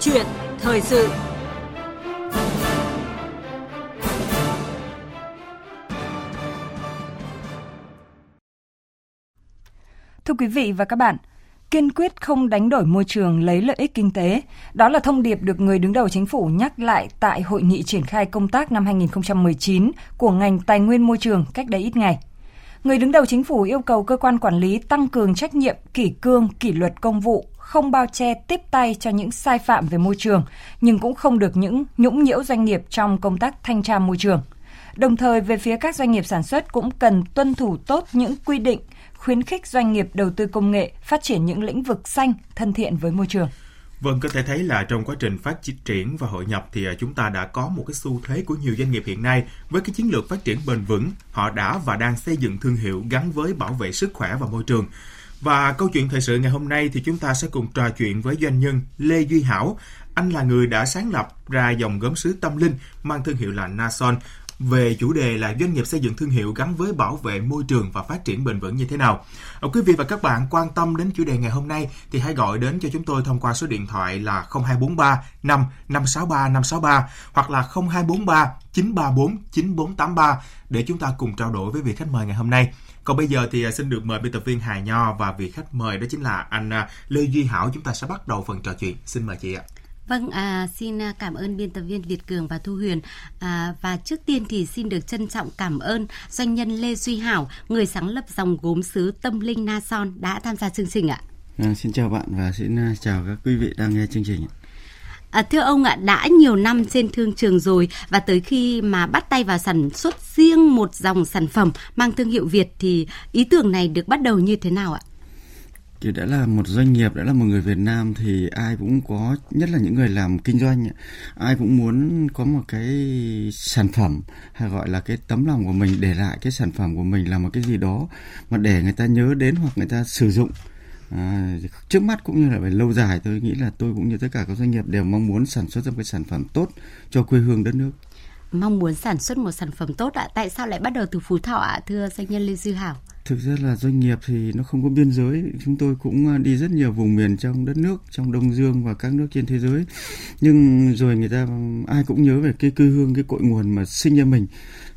chuyện thời sự Thưa quý vị và các bạn, kiên quyết không đánh đổi môi trường lấy lợi ích kinh tế. Đó là thông điệp được người đứng đầu chính phủ nhắc lại tại hội nghị triển khai công tác năm 2019 của ngành tài nguyên môi trường cách đây ít ngày. Người đứng đầu chính phủ yêu cầu cơ quan quản lý tăng cường trách nhiệm, kỷ cương, kỷ luật công vụ, không bao che tiếp tay cho những sai phạm về môi trường, nhưng cũng không được những nhũng nhiễu doanh nghiệp trong công tác thanh tra môi trường. Đồng thời về phía các doanh nghiệp sản xuất cũng cần tuân thủ tốt những quy định khuyến khích doanh nghiệp đầu tư công nghệ, phát triển những lĩnh vực xanh, thân thiện với môi trường. Vâng, có thể thấy là trong quá trình phát triển và hội nhập thì à, chúng ta đã có một cái xu thế của nhiều doanh nghiệp hiện nay với cái chiến lược phát triển bền vững, họ đã và đang xây dựng thương hiệu gắn với bảo vệ sức khỏe và môi trường. Và câu chuyện thời sự ngày hôm nay thì chúng ta sẽ cùng trò chuyện với doanh nhân Lê Duy Hảo. Anh là người đã sáng lập ra dòng gốm sứ tâm linh mang thương hiệu là Nason về chủ đề là doanh nghiệp xây dựng thương hiệu gắn với bảo vệ môi trường và phát triển bền vững như thế nào. Ở quý vị và các bạn quan tâm đến chủ đề ngày hôm nay thì hãy gọi đến cho chúng tôi thông qua số điện thoại là 0243 5 563 563 hoặc là 0243 934 9483 để chúng ta cùng trao đổi với vị khách mời ngày hôm nay. Còn bây giờ thì à, xin được mời biên tập viên Hà Nho và vị khách mời đó chính là anh à, Lê Duy Hảo. Chúng ta sẽ bắt đầu phần trò chuyện. Xin mời chị ạ. Vâng, à, xin à, cảm ơn biên tập viên Việt Cường và Thu Huyền. À, và trước tiên thì xin được trân trọng cảm ơn doanh nhân Lê Duy Hảo, người sáng lập dòng gốm sứ Tâm Linh Na Son đã tham gia chương trình ạ. À, xin chào bạn và xin à, chào các quý vị đang nghe chương trình. À, thưa ông ạ, đã nhiều năm trên thương trường rồi và tới khi mà bắt tay vào sản xuất riêng một dòng sản phẩm mang thương hiệu Việt thì ý tưởng này được bắt đầu như thế nào ạ? Thì đã là một doanh nghiệp đã là một người Việt Nam thì ai cũng có nhất là những người làm kinh doanh ai cũng muốn có một cái sản phẩm hay gọi là cái tấm lòng của mình để lại cái sản phẩm của mình là một cái gì đó mà để người ta nhớ đến hoặc người ta sử dụng. À, trước mắt cũng như là về lâu dài tôi nghĩ là tôi cũng như tất cả các doanh nghiệp đều mong muốn sản xuất ra một cái sản phẩm tốt cho quê hương đất nước. Mong muốn sản xuất một sản phẩm tốt ạ. Tại sao lại bắt đầu từ phú thọ ạ thưa doanh nhân lê dư hảo? Thực ra là doanh nghiệp thì nó không có biên giới. Chúng tôi cũng à, đi rất nhiều vùng miền trong đất nước, trong đông dương và các nước trên thế giới. Nhưng rồi người ta, ai cũng nhớ về cái quê hương, cái cội nguồn mà sinh ra mình.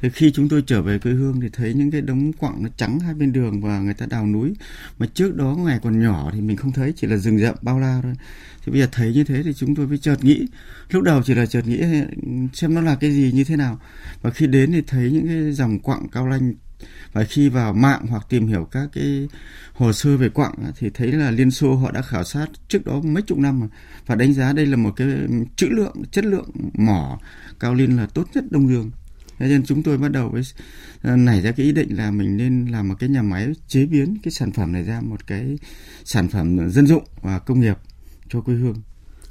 Thì khi chúng tôi trở về quê hương thì thấy những cái đống quặng nó trắng hai bên đường và người ta đào núi. Mà trước đó ngày còn nhỏ thì mình không thấy, chỉ là rừng rậm bao la thôi. Thì bây giờ thấy như thế thì chúng tôi mới chợt nghĩ. Lúc đầu chỉ là chợt nghĩ xem nó là cái gì, như thế nào? Và khi đến thì thấy những cái dòng quặng cao lanh và khi vào mạng hoặc tìm hiểu các cái hồ sơ về quặng thì thấy là Liên Xô họ đã khảo sát trước đó mấy chục năm và đánh giá đây là một cái chữ lượng, chất lượng mỏ cao liên là tốt nhất Đông Dương Thế nên chúng tôi bắt đầu với ờ, nảy ra cái ý định là mình nên làm một cái nhà máy chế biến cái sản phẩm này ra một cái sản phẩm dân dụng và công nghiệp cho quê hương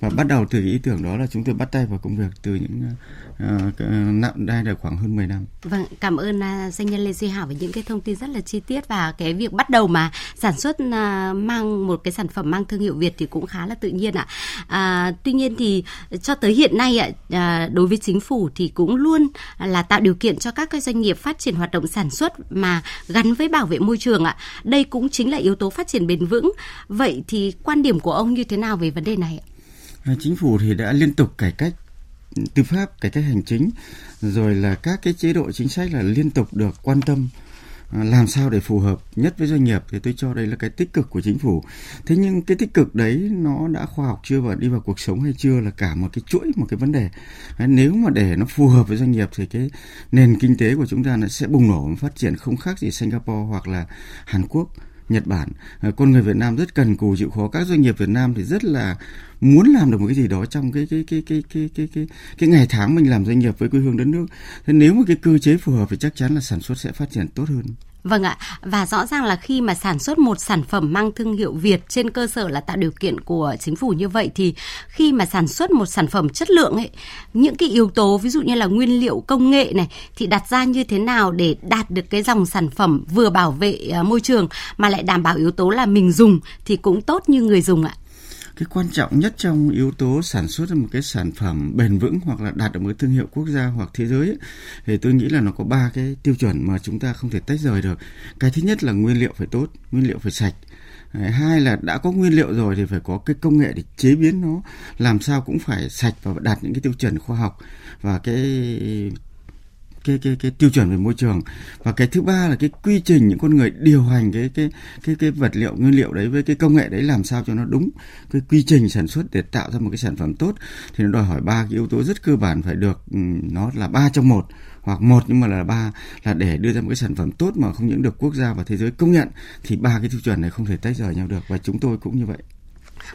và bắt đầu từ ý tưởng đó là chúng tôi bắt tay vào công việc từ những uh, đây là khoảng hơn 10 năm. Vâng, cảm ơn uh, doanh nhân Lê Duy Hảo với những cái thông tin rất là chi tiết và cái việc bắt đầu mà sản xuất uh, mang một cái sản phẩm mang thương hiệu Việt thì cũng khá là tự nhiên ạ. À, tuy nhiên thì cho tới hiện nay ạ, uh, đối với chính phủ thì cũng luôn là tạo điều kiện cho các cái doanh nghiệp phát triển hoạt động sản xuất mà gắn với bảo vệ môi trường ạ. Đây cũng chính là yếu tố phát triển bền vững. Vậy thì quan điểm của ông như thế nào về vấn đề này ạ? Ờ, chính phủ thì đã liên tục cải cách tư pháp, cải cách hành chính, rồi là các cái chế độ chính sách là liên tục được quan tâm ờ, làm sao để phù hợp nhất với doanh nghiệp thì tôi cho đây là cái tích cực của chính phủ. Thế nhưng cái tích cực đấy nó đã khoa học chưa và đi vào cuộc sống hay chưa là cả một cái chuỗi, một cái vấn đề. Nếu mà để nó phù hợp với doanh nghiệp thì cái nền kinh tế của chúng ta nó sẽ bùng nổ phát triển không khác gì Singapore hoặc là Hàn Quốc. Nhật Bản. Ờ, con người Việt Nam rất cần cù chịu khó. Các doanh nghiệp Việt Nam thì rất là muốn làm được một cái gì đó trong cái cái cái cái cái cái cái, cái ngày tháng mình làm doanh nghiệp với quê hương đất nước. Thế nếu mà cái cơ chế phù hợp thì chắc chắn là sản xuất sẽ phát triển tốt hơn. Vâng ạ, và rõ ràng là khi mà sản xuất một sản phẩm mang thương hiệu Việt trên cơ sở là tạo điều kiện của chính phủ như vậy thì khi mà sản xuất một sản phẩm chất lượng ấy, những cái yếu tố ví dụ như là nguyên liệu công nghệ này thì đặt ra như thế nào để đạt được cái dòng sản phẩm vừa bảo vệ à, môi trường mà lại đảm bảo yếu tố là mình dùng thì cũng tốt như người dùng ạ? Cái quan trọng nhất trong yếu tố sản xuất một cái sản phẩm bền vững hoặc là đạt được một thương hiệu quốc gia hoặc thế giới ấy, thì tôi nghĩ là nó có ba cái tiêu chuẩn mà chúng ta không thể tách rời được. Cái thứ nhất là nguyên liệu phải tốt nguyên liệu phải sạch. Hai là đã có nguyên liệu rồi thì phải có cái công nghệ để chế biến nó làm sao cũng phải sạch và đạt những cái tiêu chuẩn khoa học. Và cái cái cái cái tiêu chuẩn về môi trường. Và cái thứ ba là cái quy trình những con người điều hành cái cái cái cái vật liệu, nguyên liệu đấy với cái công nghệ đấy làm sao cho nó đúng cái quy trình sản xuất để tạo ra một cái sản phẩm tốt thì nó đòi hỏi ba cái yếu tố rất cơ bản phải được ừ, nó là ba trong một. Hoặc một nhưng mà là ba là để đưa ra một cái sản phẩm tốt mà không những được quốc gia và thế giới công nhận thì ba cái tiêu chuẩn này không thể tách rời nhau được. Và chúng tôi cũng như vậy.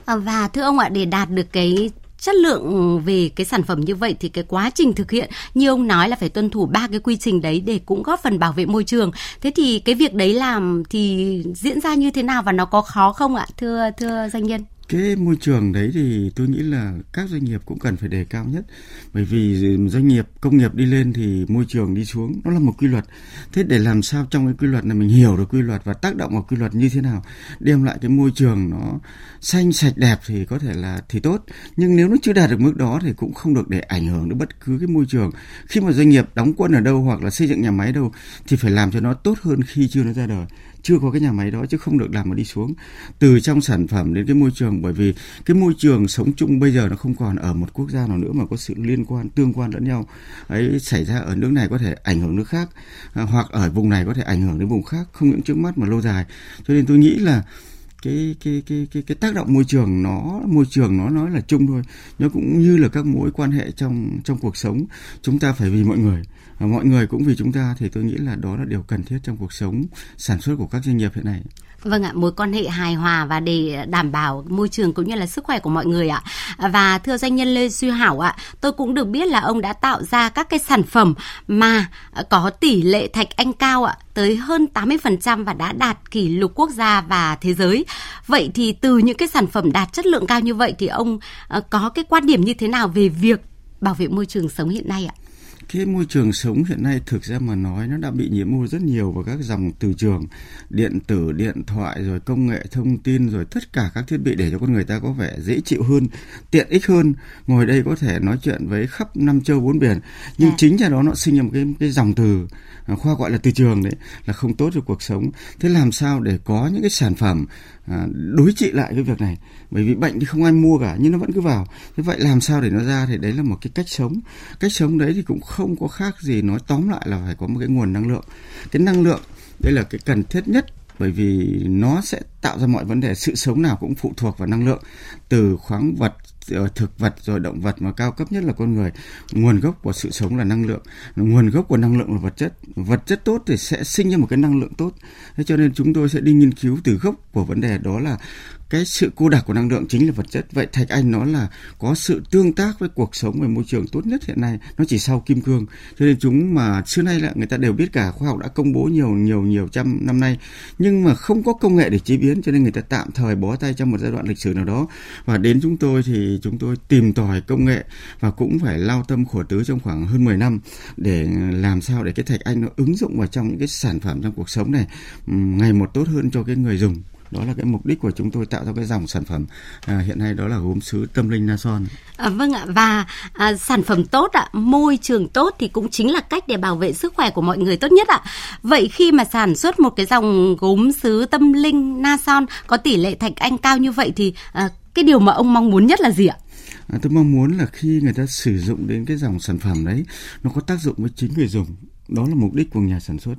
Và thưa ông ạ, để đạt được cái chất lượng ừ, về cái sản phẩm như vậy thì cái quá trình thực hiện, như ông nói là phải tuân thủ ba cái quy trình đấy để cũng góp phần bảo vệ môi trường. Thế thì cái việc đấy làm thì diễn ra như thế nào và nó có khó không ạ, thưa thưa doanh nhân? Cái môi trường đấy thì tôi nghĩ là các doanh nghiệp cũng cần phải đề cao nhất. Bởi vì doanh nghiệp, công nghiệp đi lên thì môi trường đi xuống, nó là một quy luật. Thế để làm sao trong cái quy luật này mình hiểu được quy luật và tác động vào quy luật như thế nào, đem lại cái môi trường nó xanh, sạch, đẹp thì có thể là, thì tốt. Nhưng nếu nó chưa đạt được mức đó thì cũng không được để ảnh hưởng đến bất cứ cái môi trường. Khi mà doanh nghiệp đóng quân ở đâu hoặc là xây dựng nhà máy đâu thì phải làm cho nó tốt hơn khi chưa nó ra đời chưa có cái nhà máy đó chứ không được làm mà đi xuống. Từ trong sản phẩm đến cái môi trường, bởi vì cái môi trường sống chung bây giờ nó không còn ở một quốc gia nào nữa mà có sự liên quan, tương quan lẫn nhau. Ấy, xảy ra ở nước này có thể ảnh hưởng nước khác à, hoặc ở vùng này có thể ảnh hưởng đến vùng khác, không những trước mắt mà lâu dài. Cho nên tôi nghĩ là cái cái cái cái cái tác động môi trường nó, môi trường nó nói là chung thôi. Nó cũng như là các mối quan hệ trong trong cuộc sống. Chúng ta phải vì mọi người. Và mọi người cũng vì chúng ta thì tôi nghĩ là đó là điều cần thiết trong cuộc sống, sản xuất của các doanh nghiệp hiện nay. Vâng ạ, mối quan hệ hài hòa và để đảm bảo môi trường cũng như là sức khỏe của mọi người ạ. Và thưa doanh nhân Lê Duy Hảo ạ, tôi cũng được biết là ông đã tạo ra các cái sản phẩm mà có tỷ lệ thạch anh cao ạ, tới hơn 80% và đã đạt kỷ lục quốc gia và thế giới. Vậy thì từ những cái sản phẩm đạt chất lượng cao như vậy thì ông ờ, có cái quan điểm như thế nào về việc bảo vệ môi trường sống hiện nay ạ? Cái môi trường sống hiện nay thực ra mà nói nó đã bị nhiễm ô rất nhiều vào các dòng từ trường điện tử điện thoại rồi công nghệ thông tin rồi tất cả các thiết bị để cho con người ta có vẻ dễ chịu hơn tiện ích hơn ngồi đây có thể nói chuyện với khắp năm châu bốn biển. Nhưng à. chính ra đó nó sinh ra một cái cái dòng từ à, khoa gọi là từ trường đấy là không tốt cho cuộc sống. Thế làm sao để có những cái sản phẩm à, đối trị lại cái việc này? Bởi vì bệnh thì không ai mua cả nhưng nó vẫn cứ vào. Thế vậy làm sao để nó ra thì đấy là một cái cách sống. Cách sống đấy thì cũng không không có khác gì, nói tóm lại là phải có một cái nguồn năng lượng. Cái năng lượng, đây là cái cần thiết nhất, bởi vì nó sẽ tạo ra mọi vấn đề, sự sống nào cũng phụ thuộc vào năng lượng. Từ khoáng vật ờ, thực vật rồi động vật mà cao cấp nhất là con người, nguồn gốc của sự sống là năng lượng. Nguồn gốc của năng lượng là vật chất. Vật chất tốt thì sẽ sinh ra một cái năng lượng tốt. Thế cho nên chúng tôi sẽ đi nghiên cứu từ gốc của vấn đề, đó là cái sự cô đặc của năng lượng chính là vật chất. Vậy thạch anh nó là có sự tương tác với cuộc sống và môi trường tốt nhất hiện nay, nó chỉ sau kim cương. Cho nên chúng mà xưa nay là người ta đều biết cả khoa học đã công bố nhiều nhiều nhiều trăm năm nay. Nhưng mà không có công nghệ để chế biến, cho nên người ta tạm thời bó tay trong một giai đoạn lịch sử nào đó. Và đến chúng tôi thì chúng tôi tìm tòi công nghệ và cũng phải lao tâm khổ tứ trong khoảng hơn 10 năm để làm sao để cái thạch anh nó ứng dụng vào trong những cái sản phẩm trong cuộc sống này ngày một tốt hơn cho cái người dùng đó là cái mục đích của chúng tôi tạo ra cái dòng sản phẩm. À, hiện nay đó là gốm sứ tâm linh na son. À, vâng ạ. Và à, sản phẩm tốt ạ môi trường tốt thì cũng chính là cách để bảo vệ sức khỏe của mọi người tốt nhất ạ. Vậy khi mà sản xuất một cái dòng gốm sứ tâm linh na son có tỷ lệ thạch anh cao như vậy thì à, cái điều mà ông mong muốn nhất là gì ạ? À, tôi mong muốn là khi người ta sử dụng đến cái dòng sản phẩm đấy nó có tác dụng với chính người dùng đó là mục đích của nhà sản xuất.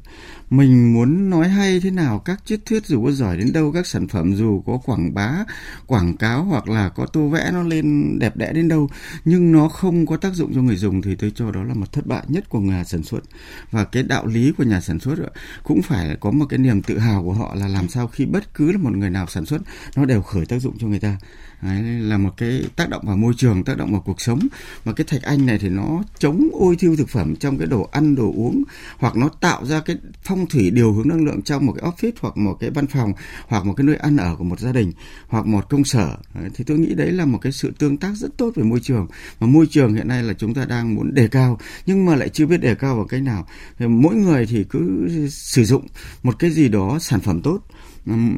Mình muốn nói hay thế nào các triết thuyết dù có giỏi đến đâu các sản phẩm dù có quảng bá quảng cáo hoặc là có tô vẽ nó lên đẹp đẽ đến đâu nhưng nó không có tác dụng cho người dùng thì tôi cho đó là một thất bại nhất của nhà sản xuất. Và cái đạo lý của nhà sản xuất cũng phải có một cái niềm tự hào của họ là làm sao khi bất cứ là một người nào sản xuất nó đều khởi tác dụng cho người ta. Đấy, là một cái tác động vào môi trường tác động vào cuộc sống. Mà cái thạch anh này thì nó chống ôi thiêu thực phẩm trong cái đồ ăn đồ uống uống hoặc nó tạo ra cái phong thủy điều hướng năng lượng trong một cái office hoặc một cái văn phòng hoặc một cái nơi ăn ở của một gia đình hoặc một công sở. Thì tôi nghĩ đấy là một cái sự tương tác rất tốt về môi trường. Mà môi trường hiện nay là chúng ta đang muốn đề cao nhưng mà lại chưa biết đề cao bằng cách nào. Mỗi người thì cứ sử dụng một cái gì đó sản phẩm tốt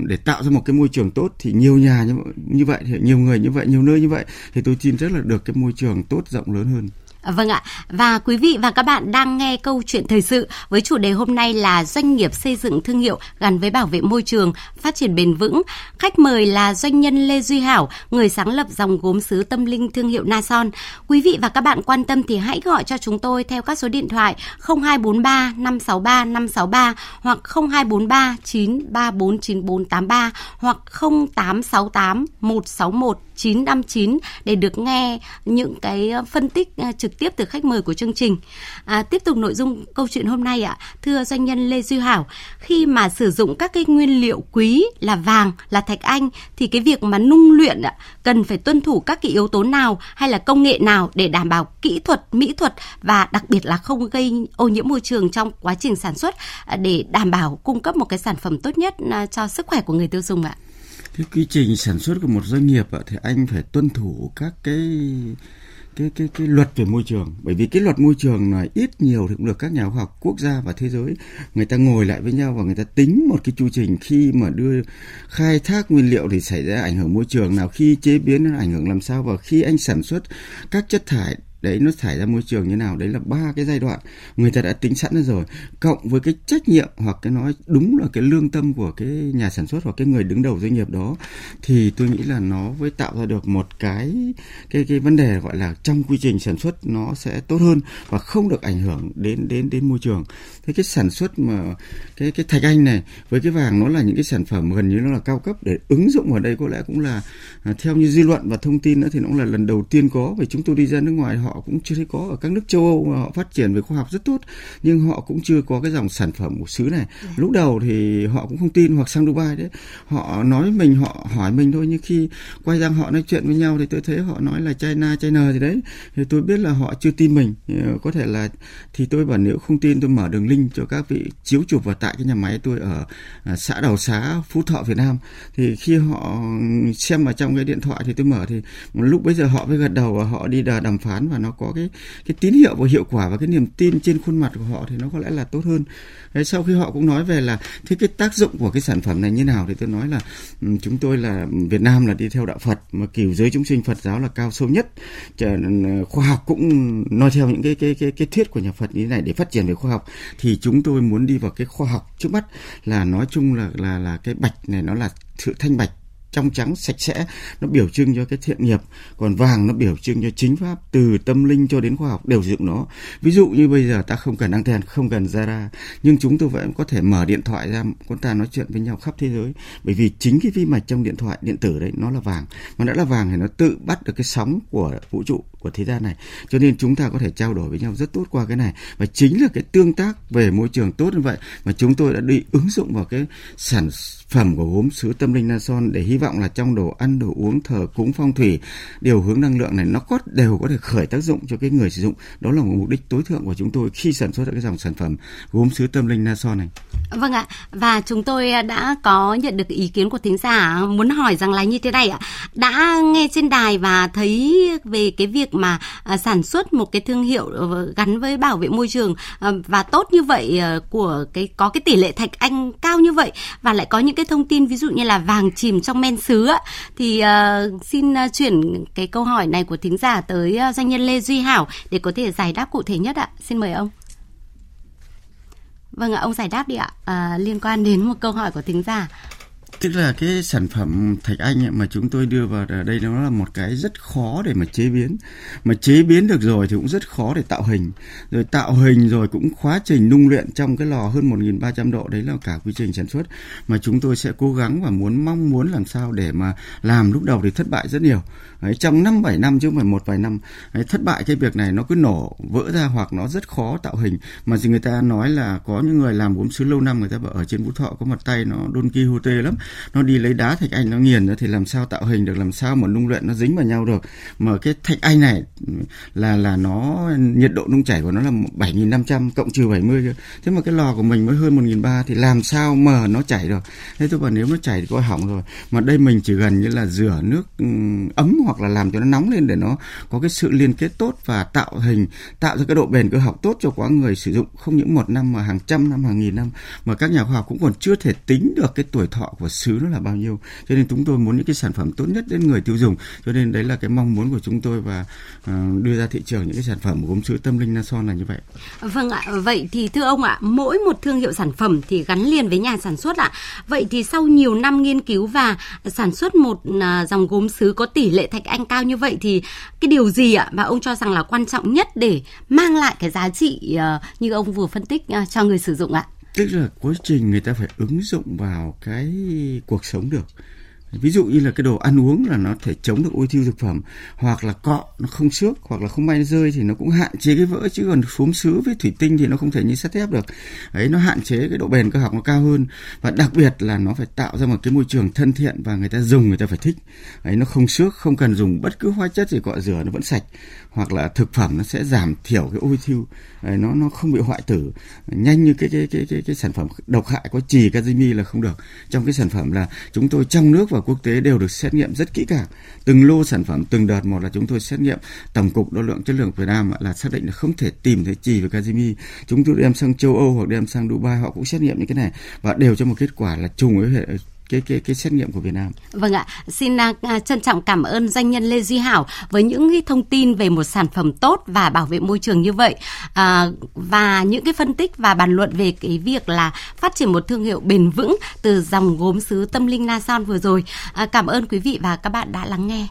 để tạo ra một cái môi trường tốt. Thì nhiều nhà như, như vậy thì nhiều người như vậy nhiều nơi như vậy thì tôi tin rất là được cái môi trường tốt rộng lớn hơn. Vâng ạ, và quý vị và các bạn đang nghe câu chuyện thời sự với chủ đề hôm nay là doanh nghiệp xây dựng thương hiệu gắn với bảo vệ môi trường, phát triển bền vững. Khách mời là doanh nhân Lê Duy Hảo, người sáng lập dòng gốm sứ tâm linh thương hiệu Nason. Quý vị và các bạn quan tâm thì hãy gọi cho chúng tôi theo các số điện thoại 0243 563 563 hoặc 0243 934 9483 hoặc 0868 161 959 để được nghe những cái ờ, phân tích ờ, trực tiếp từ khách mời của chương trình. À, tiếp tục nội dung câu chuyện hôm nay ạ, thưa doanh nhân Lê Duy Hảo, khi mà sử dụng các cái nguyên liệu quý là vàng, là thạch anh thì cái việc mà nung luyện ạ, cần phải tuân thủ các cái yếu tố nào hay là công nghệ nào để đảm bảo kỹ thuật, mỹ thuật và đặc biệt là không gây ô nhiễm môi trường trong quá trình sản xuất à, để đảm bảo cung cấp một cái sản phẩm tốt nhất à, cho sức khỏe của người tiêu dùng ạ? Cái quy trình sản xuất của một doanh nghiệp ạ, thì anh phải tuân thủ các cái cái cái cái luật về môi trường. Bởi vì cái luật môi trường là ít nhiều thì cũng được các nhà khoa học quốc gia và thế giới, người ta ngồi lại với nhau và người ta tính một cái chu trình khi mà đưa, khai thác nguyên liệu thì xảy ra ảnh hưởng môi trường. Nào, khi chế biến nó ảnh hưởng làm sao? Và khi anh sản xuất các chất thải đấy nó thải ra môi trường như nào, đấy là ba cái giai đoạn người ta đã tính sẵn ra rồi. Cộng với cái trách nhiệm hoặc cái nói đúng là cái lương tâm của cái nhà sản xuất hoặc cái người đứng đầu doanh nghiệp đó, thì tôi nghĩ là nó mới tạo ra được một cái cái cái vấn đề gọi là trong quy trình sản xuất nó sẽ tốt hơn và không được ảnh hưởng đến đến đến môi trường. Thế cái sản xuất mà, cái cái thạch anh này với cái vàng nó là những cái sản phẩm gần như nó là cao cấp để ứng dụng ở đây có lẽ cũng là à, theo như dư luận và thông tin nữa thì nó cũng là lần đầu tiên có. Vì chúng tôi đi ra nước ngoài họ cũng chưa thấy có ở các nước châu Âu mà họ phát triển về khoa học rất tốt nhưng họ cũng chưa có cái dòng sản phẩm của xứ này yeah. Dạ. lúc đầu thì họ cũng không tin hoặc sang Dubai đấy họ nói mình họ hỏi mình thôi nhưng khi quay ra họ nói chuyện với nhau thì tôi thấy họ nói là China China gì đấy thì tôi biết là họ chưa tin mình có thể là thì tôi bảo nếu không tin tôi mở đường link cho các vị chiếu chụp vào tại cái nhà máy tôi ở à, xã Đào Xá Phú Thọ Việt Nam thì khi họ xem vào trong cái điện thoại thì tôi mở thì lúc bây giờ họ mới gật đầu và họ đi đàm phán và nó có cái cái tín hiệu và hiệu quả và cái niềm tin trên khuôn mặt của họ thì nó có lẽ là tốt hơn. Đấy, sau khi họ cũng nói về là thế cái tác dụng của cái sản phẩm này như nào thì tôi nói là ừ, chúng tôi là Việt Nam là đi theo đạo Phật mà kiểu giới chúng sinh Phật giáo là cao sâu nhất. Ừ, khoa học cũng nói theo những cái cái cái cái thuyết của nhà Phật như thế này để phát triển về khoa học thì chúng tôi muốn đi vào cái khoa học trước mắt là nói chung là là là cái bạch này nó là sự thanh bạch trong trắng, sạch sẽ, nó biểu trưng cho cái thiện nghiệp. Còn vàng nó biểu trưng cho chính pháp, từ tâm linh cho đến khoa học đều sử dụng nó. Ví dụ như bây giờ ta không cần anten không cần ra nhưng chúng tôi vẫn có thể mở điện thoại ra chúng ta nói chuyện với nhau khắp thế giới. Bởi vì chính cái vi mạch trong điện thoại, điện tử đấy, nó là vàng. Mà đã là vàng thì nó tự bắt được cái sóng của vũ trụ, của thế gian này. Cho nên chúng ta có thể trao đổi với nhau rất tốt qua cái này. Và chính là cái tương tác về môi trường tốt như vậy mà chúng tôi đã đi ứng dụng vào cái sản phẩm của gốm sứ tâm linh Na Son để hy vọng là trong đồ ăn đồ uống thờ cúng phong thủy điều hướng năng lượng này nó có đều có thể khởi tác dụng cho cái người sử dụng đó là một mục đích tối thượng của chúng tôi khi sản xuất cái dòng sản phẩm gốm sứ tâm linh Na Son này Vâng ạ, và chúng tôi đã có nhận được ý kiến của thính giả muốn hỏi rằng là như thế này ạ. Đã nghe trên đài và thấy về cái việc mà à, sản xuất một cái thương hiệu ờ, gắn với bảo vệ môi trường ờ, và tốt như vậy ờ, của cái có cái tỷ lệ thạch anh cao như vậy và lại có những cái thông tin ví dụ như là vàng chìm trong men sứ thì uh, xin uh, chuyển cái câu hỏi này của thính giả tới uh, doanh nhân Lê Duy Hảo để có thể giải đáp cụ thể nhất ạ. Xin mời ông. Vâng ạ, ông giải đáp đi ạ, à, liên quan đến một câu hỏi của thính giả. Tức là cái sản phẩm thạch anh ấy mà chúng tôi đưa vào ở đây nó là một cái rất khó để mà chế biến. Mà chế biến được rồi thì cũng rất khó để tạo hình. Rồi tạo hình rồi cũng quá trình nung luyện trong cái lò hơn 1.300 độ đấy là cả quy trình sản xuất mà chúng tôi sẽ cố gắng và muốn mong muốn làm sao để mà làm lúc đầu thì thất bại rất nhiều. Đấy, trong năm bảy năm chứ không phải một vài năm đấy, thất bại cái việc này nó cứ nổ vỡ ra hoặc nó rất khó tạo hình mà người ta nói là có những người làm gốm sứ lâu năm người ta bảo ở trên vũ thọ có một tay nó đôn ki hô tê lắm nó đi lấy đá thạch anh nó nghiền thì làm sao tạo hình được, làm sao mà nung luyện nó dính vào nhau được. Mà cái thạch anh này là là nó, nhiệt độ nung chảy của nó là 7.500 cộng trừ 70 thế mà cái lò của mình mới hơn 1.300 thì làm sao mà nó chảy được? Thế tôi bảo nếu nó chảy thì coi hỏng rồi. Mà đây mình chỉ gần như là rửa nước ừ, ấm hoặc là làm cho nó nóng lên để nó có cái sự liên kết tốt và tạo hình, tạo ra cái độ bền cơ học tốt cho quá người sử dụng. Không những một năm mà hàng trăm năm, hàng nghìn năm. Mà các nhà khoa học cũng còn chưa thể tính được cái tuổi thọ của sứ nó là bao nhiêu. Cho nên chúng tôi muốn những cái sản phẩm tốt nhất đến người tiêu dùng. Cho nên đấy là cái mong muốn của chúng tôi và uh, đưa ra thị trường những cái sản phẩm gốm sứ tâm linh nason là như vậy. Vâng ạ. Vậy thì thưa ông ạ mỗi một thương hiệu sản phẩm thì gắn liền với nhà sản xuất ạ. Vậy thì sau nhiều năm nghiên cứu và sản xuất một à, dòng gốm sứ có tỷ lệ thạch anh cao như vậy thì cái điều gì ạ mà ông cho rằng là quan trọng nhất để mang lại cái giá trị ờ, như ông vừa phân tích ờ, cho người sử dụng ạ? Tức là quá trình người ta phải ứng dụng vào cái cuộc sống được ví dụ như là cái đồ ăn uống là nó thể chống được ôi thiêu thực phẩm hoặc là cọ nó không xước hoặc là không may rơi thì nó cũng hạn chế cái vỡ chứ còn phốm sứ với thủy tinh thì nó không thể như sắt thép được. Ấy nó hạn chế cái độ bền cơ học nó cao hơn. Và đặc biệt là nó phải tạo ra một cái môi trường thân thiện và người ta dùng người ta phải thích. Ấy nó không xước không cần dùng bất cứ hóa chất gì cọ rửa nó vẫn sạch. Hoặc là thực phẩm nó sẽ giảm thiểu cái ôi thiêu. Ấy, nó nó không bị hoại tử. Nhanh như cái cái cái cái, cái sản phẩm độc hại có trì kazimi là không được. Trong cái sản phẩm là chúng tôi trong nước và quốc tế đều được xét nghiệm rất kỹ càng. Từng lô sản phẩm, từng đợt, một là chúng tôi xét nghiệm. Tổng cục đo lượng chất lượng Việt Nam là xác định là không thể tìm thấy trì và kazimi. Chúng tôi đem sang châu Âu hoặc đem sang Dubai, họ cũng xét nghiệm những cái này và đều cho một kết quả là trùng với hệ cái cái cái xét nghiệm của Việt Nam. Vâng ạ, xin uh, trân trọng cảm ơn doanh nhân Lê Duy Hảo với những cái thông tin về một sản phẩm tốt và bảo vệ môi trường như vậy à, và những cái phân tích và bàn luận về cái việc là phát triển một thương hiệu bền vững từ dòng gốm sứ tâm linh Na Son vừa rồi. À, cảm ơn quý vị và các bạn đã lắng nghe.